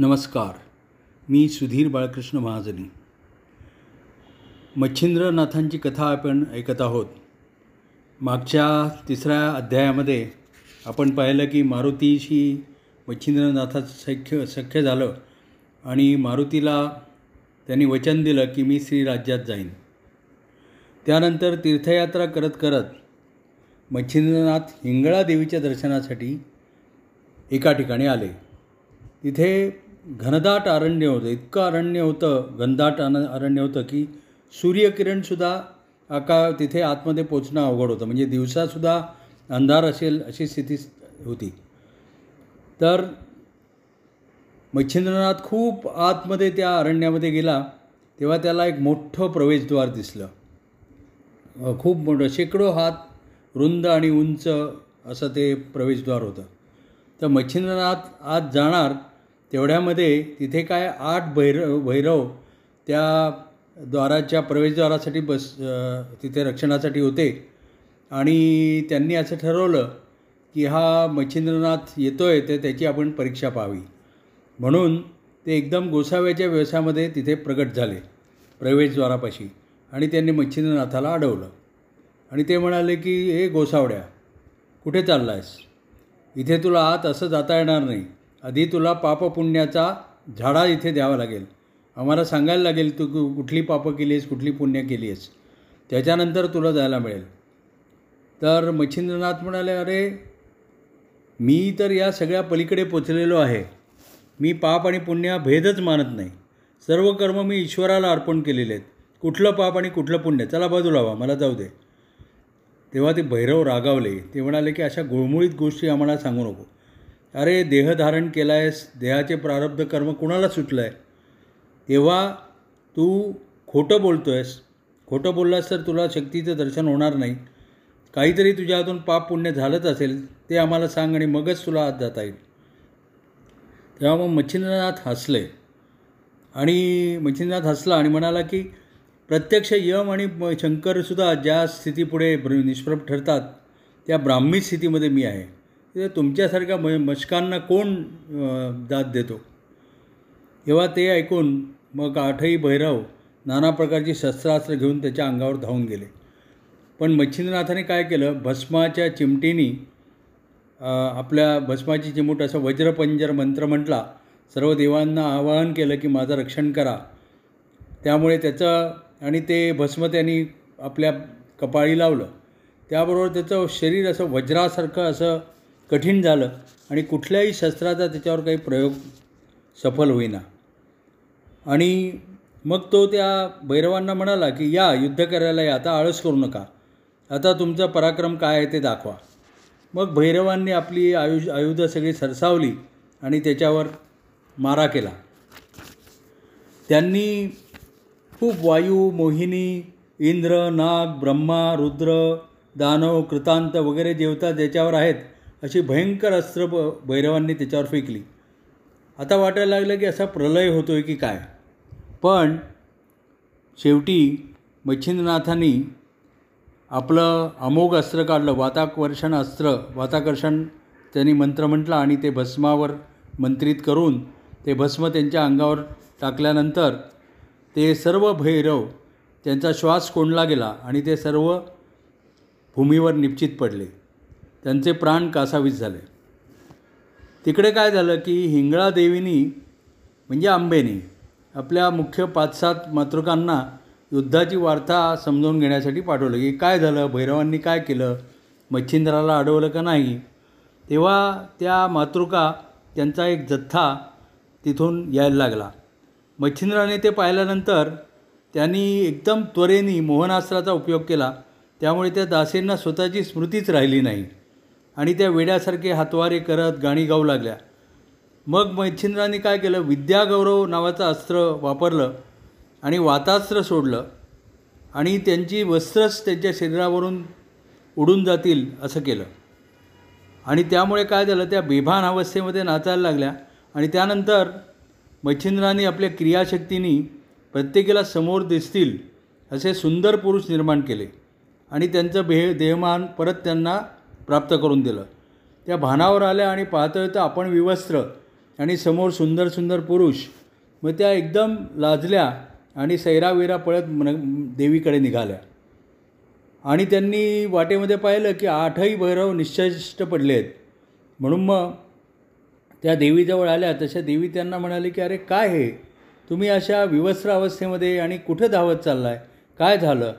नमस्कार. मी सुधीर बाळकृष्ण महाजनी. मच्छिंद्रनाथांची कथा आपण ऐकत आहोत. मागच्या तिसऱ्या अध्यायामध्ये आपण पाहिलं की मारुतीशी मच्छिंद्रनाथाचं सख्य सख्य झालं आणि मारुतीला त्यांनी वचन दिलं की मी श्रीराज्यात जाईन. त्यानंतर तीर्थयात्रा करत करत मच्छिंद्रनाथ हिंगळा देवीच्या दर्शनासाठी एका ठिकाणी आले. तिथे घनदाट अरण्य होतं. इतकं अरण्य होतं घनदाट अन अरण्य होतं की सूर्यकिरणसुद्धा आका तिथे आतमध्ये पोचणं अवघड होतं. म्हणजे दिवसासुद्धा अंधार असेल अशी स्थिती होती. तर मच्छिंद्रनाथ खूप आतमध्ये त्या अरण्यामध्ये गेला तेव्हा त्याला एक मोठं प्रवेशद्वार दिसलं. खूप मोठं शेकडो हात रुंद आणि उंच असं ते प्रवेशद्वार होतं. तर मच्छिंद्रनाथ आत जाणार तेवढ्यामध्ये तिथे काय आठ भैरव भैरव त्या द्वाराच्या प्रवेशद्वारासाठी बस तिथे रक्षणासाठी होते. आणि त्यांनी असं ठरवलं की हा मच्छिंद्रनाथ येतो आहे तर त्याची आपण परीक्षा पाहावी. म्हणून ते एकदम गोसाव्याच्या व्यवसायामध्ये तिथे प्रगट झाले प्रवेशद्वारापाशी. आणि त्यांनी मच्छिंद्रनाथाला अडवलं. आणि ते म्हणाले की हे गोसावड्या कुठे चालला आहेस इथे तुला आत असं जाता येणार नाही. आधी तुला पापपुण्याचा झाडा इथे द्यावा लागेल. आम्हाला सांगायला लागेल तू कुठली पापं केली आहेस कुठली पुण्य केली आहेस त्याच्यानंतर तुला जायला मिळेल. तर मच्छिंद्रनाथ म्हणाले अरे मी तर या सगळ्या पलीकडे पोचलेलो आहे. मी पाप आणि पुण्य भेदच मानत नाही. सर्व कर्म मी ईश्वराला अर्पण केलेले आहेत कुठलं पाप आणि कुठलं पुण्य? चला बाजूला व्हा मला जाऊ दे. तेव्हा ते भैरव रागावले. ते म्हणाले की अशा गुळमुळीत गोष्टी आम्हाला सांगू नको. अरे देह धारण केला आहेस देहाचे प्रारब्ध कर्म कुणाला सुटलं आहे तेव्हा तू खोटं बोलतो आहेस खोटं बोललास तर तुला शक्तीचं दर्शन होणार नाही. काहीतरी तुझ्या हातून पाप पुण्य झालंच असेल ते आम्हाला सांग आणि मगच तुला आत जाता येईल. तेव्हा मग मच्छिंद्रनाथ हसले. आणि मच्छिंद्रनाथ हसला आणि म्हणाला की प्रत्यक्ष यम आणि शंकरसुद्धा ज्या स्थितीपुढे निष्प्रभ ठरतात त्या ब्राह्मी स्थितीमध्ये मी आहे. तर तुमच्यासारख्या म मशकांना कोण दाद देतो? तेव्हा ते ऐकून मग आठही भैरव नाना प्रकारची शस्त्रास्त्र घेऊन त्याच्या अंगावर धावून गेले. पण मच्छिंद्रनाथाने काय केलं? भस्माच्या चिमटीनी आपल्या भस्माची चिमूट असं वज्रपंजर मंत्र म्हटला. सर्व देवांना आवाहन केलं की माझं रक्षण करा. त्यामुळे त्याचं आणि ते भस्म त्यांनी आपल्या कपाळी लावलं. त्याबरोबर त्याचं शरीर असं वज्रासारखं असं कठीण झालं आणि कुठल्याही शस्त्राचा त्याच्यावर काही प्रयोग सफल होईना. आणि मग तो त्या भैरवांना म्हणाला की या युद्ध करायला या आता आळस करू नका. आता तुमचा पराक्रम काय आहे ते दाखवा. मग भैरवांनी आपली आयुष आयुधं सगळी सरसावली आणि त्याच्यावर मारा केला. त्यांनी खूप वायू मोहिनी इंद्र नाग ब्रह्मा रुद्र दानव कृतांत वगैरे देवता ज्याच्यावर आहेत अशी भयंकर अस्त्र ब भैरवांनी त्याच्यावर फेकली. आता वाटायला लागलं की असा प्रलय होतो आहे की काय? पण शेवटी मच्छिंद्रनाथांनी आपलं अमोघ अस्त्र काढलं वाताकर्षण अस्त्र. वाताकर्षण त्यांनी मंत्र म्हटलं आणि ते भस्मावर मंत्रित करून ते भस्म त्यांच्या अंगावर टाकल्यानंतर ते सर्व भैरव त्यांचा श्वास कोंडला गेला आणि ते सर्व भूमीवर निश्चित पडले. त्यांचे प्राण कासावीस झाले. तिकडे काय झालं की हिंगळा देवीनी म्हणजे आंबेनी आपल्या मुख्य पाच सात मातृकांना युद्धाची वार्ता समजावून घेण्यासाठी पाठवलं. की काय झालं? भैरवांनी काय केलं? मच्छिंद्राला अडवलं का नाही? तेव्हा त्या मातृका त्यांचा एक जथ्था तिथून यायला लागला. मच्छिंद्राने ते पाहिल्यानंतर त्यांनी एकदम त्वरेने मोहनास्त्राचा उपयोग केला. त्यामुळे त्या दासींना स्वतःची स्मृतीच राहिली नाही. आणि त्या वेड्यासारखे हातवारे करत गाणी गाऊ लागल्या. मग मच्छिंद्रांनी काय केलं? विद्यागौरव नावाचं अस्त्र वापरलं आणि वातास्त्र सोडलं आणि त्यांची वस्त्रच त्यांच्या शरीरावरून उडून जातील असं केलं. आणि त्यामुळे काय झालं? त्या बेभान अवस्थेमध्ये नाचायला लागल्या आणि त्यानंतर मच्छिंद्राने आपल्या क्रियाशक्तींनी प्रत्येकाला समोर दिसतील असे सुंदर पुरुष निर्माण केले आणि त्यांचं भे देहमान परत त्यांना प्राप्त करून दिलं. त्या भानावर आल्या आणि पाहतोय तर आपण विवस्त्र आणि समोर सुंदर सुंदर पुरुष मग त्या एकदम लाजल्या आणि सैरावेरा पळत मन देवीकडे निघाल्या. आणि त्यांनी वाटेमध्ये पाहिलं की आठही भैरव निश्चेष्ट पडले आहेत. म्हणून मग त्या देवीजवळ आल्या. तशा देवी त्यांना म्हणाले की अरे काय हे? तुम्ही अशा विवस्त्र अवस्थेमध्ये आणि कुठं धावत चालला आहे काय झालं?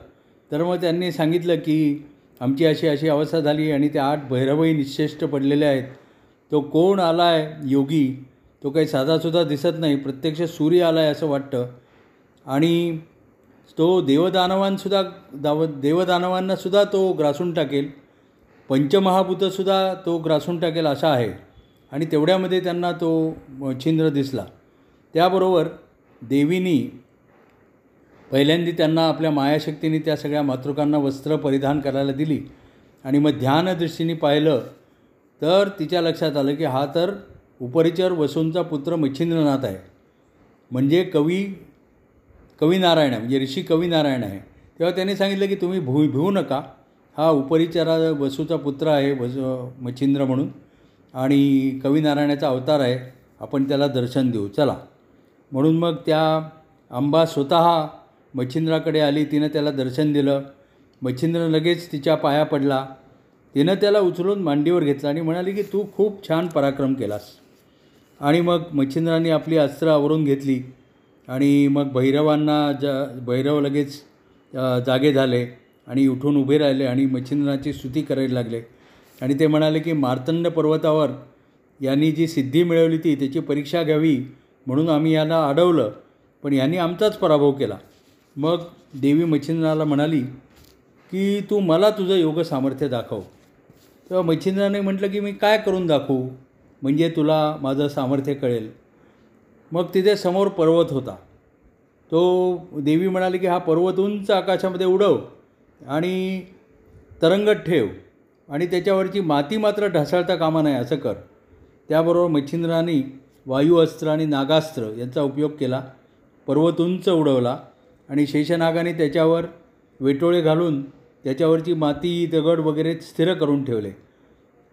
तर मग त्यांनी सांगितलं की आमची अशी अशी अवस्था झाली आणि त्या आठ भैरवही निश्चेष्ट पडलेले आहेत. तो कोण आला आहे योगी? तो काही साधासुद्धा दिसत नाही. प्रत्यक्ष सूर्य आला आहे असं वाटतं. आणि तो देवदानवांसुद्धा दाव देवदानवांनासुद्धा तो ग्रासून टाकेल. पंचमहाभूतसुद्धा तो ग्रासून टाकेल असा आहे. आणि तेवढ्यामध्ये त्यांना तो छिंद्र दिसला. त्याबरोबर देवीनी पहिल्यांदी त्यांना आपल्या मायाशक्तीने त्या सगळ्या मातृकांना वस्त्र परिधान करायला दिली. आणि मग ध्यानदृष्टीने पाहिलं तर तिच्या लक्षात आलं की हा तर उपरिचर वसूंचा पुत्र मच्छिंद्रनाथ आहे. म्हणजे कवी कवीनारायण आहे. म्हणजे ऋषी कवीनारायण आहे. तेव्हा त्यांनी सांगितलं की तुम्ही भू भिवू नका. हा उपरिचरा वसूचा पुत्र आहे वस मच्छिंद्र म्हणून. आणि कवीनारायणाचा अवतार आहे. आपण त्याला दर्शन देऊ. चला. म्हणून मग त्या अंबा स्वतः मच्छिंद्राकडे आली तिनं त्याला दर्शन दिलं. मच्छिंद्र लगेच तिच्या पाया पडला. तिनं त्याला उचलून मांडीवर घेतलं आणि म्हणाली की तू खूप छान पराक्रम केलास. आणि मग मच्छिंद्राने आपली अस्त्र आवरून घेतली आणि मग भैरवांना ज भैरव लगेच जागे झाले आणि उठून उभे राहिले आणि मच्छिंद्राची स्तुती करायला लागले. आणि ते म्हणाले की मार्तंड पर्वतावर यांनी जी सिद्धी मिळवली ती त्याची परीक्षा घ्यावी म्हणून आम्ही याला अडवलं पण यांनी आमचाच पराभव केला. मग देवी मच्छिंद्राला म्हणाली की तू मला तुझं योग सामर्थ्य दाखव. तेव्हा मच्छिंद्राने म्हटलं की मी काय करून दाखवू? म्हणजे तुला माझं सामर्थ्य कळेल. मग तिथे समोर पर्वत होता. तो देवी म्हणाली की हा पर्वत उंच आकाशामध्ये उडव आणि तरंगत ठेव आणि त्याच्यावरची माती मात्र ढासळता कामा नाही असं कर. त्याबरोबर मच्छिंद्राने वायू अस्त्र आणि नागास्त्र यांचा उपयोग केला पर्वत उंच उडवला आणि शेषनागाने त्याच्यावर वेटोळे घालून त्याच्यावरची माती दगड वगैरे स्थिर करून ठेवले.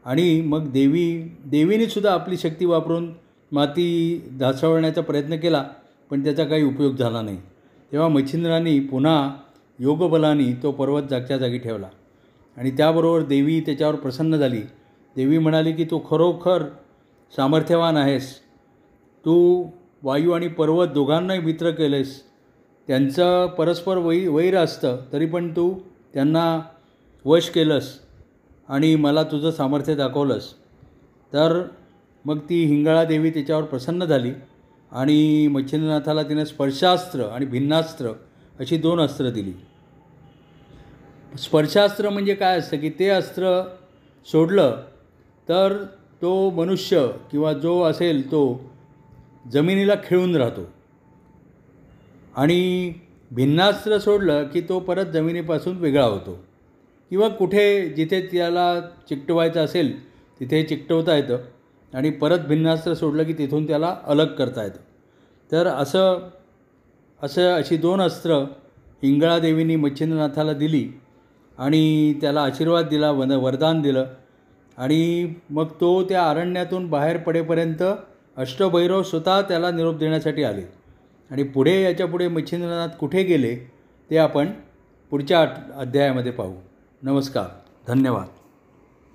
आणि मग देवी देवीनेसुद्धा आपली शक्ती वापरून माती धासवण्याचा प्रयत्न केला पण त्याचा काही उपयोग झाला नाही. तेव्हा मच्छिंद्रांनी पुन्हा योगबलाने तो पर्वत जागच्या जागी ठेवला. आणि त्याबरोबर देवी त्याच्यावर प्रसन्न झाली. देवी म्हणाली की तू खरोखर सामर्थ्यवान आहेस. तू वायू आणि पर्वत दोघांनाही मित्र केलेस त्यांचं परस्पर वै वैर असतं तरी पण तू त्यांना वश केलंस आणि मला तुझं सामर्थ्य दाखवलंस. तर मग ती हिंगळा देवी त्याच्यावर प्रसन्न झाली आणि मच्छिंद्रनाथाला तिने स्पर्शास्त्र आणि भिन्नास्त्र अशी दोन अस्त्र दिली. स्पर्शास्त्र म्हणजे काय असतं की ते अस्त्र सोडलं तर तो मनुष्य किंवा जो असेल तो जमिनीला खेळून राहतो. आणि भिन्नास्त्र सोडलं की तो परत जमिनीपासून वेगळा होतो. किंवा कुठे जिथे त्याला चिकटवायचं असेल तिथे चिकटवता येतं आणि परत भिन्नास्त्र सोडलं की तिथून त्याला अलग करता येतं. तर असं असं अशी दोन अस्त्र देवींनी मच्छिंद्रनाथाला दिली आणि त्याला आशीर्वाद दिला वन वरदान दिलं आणि मग तो त्या अरण्यातून बाहेर पडेपर्यंत अष्टभैरव स्वतः त्याला निरोप देण्यासाठी आले. आणि पुढे याच्यापुढे मच्छिंद्रनाथ कुठे गेले ते आपण पुढच्या अध्यायामध्ये पाहू. नमस्कार. धन्यवाद.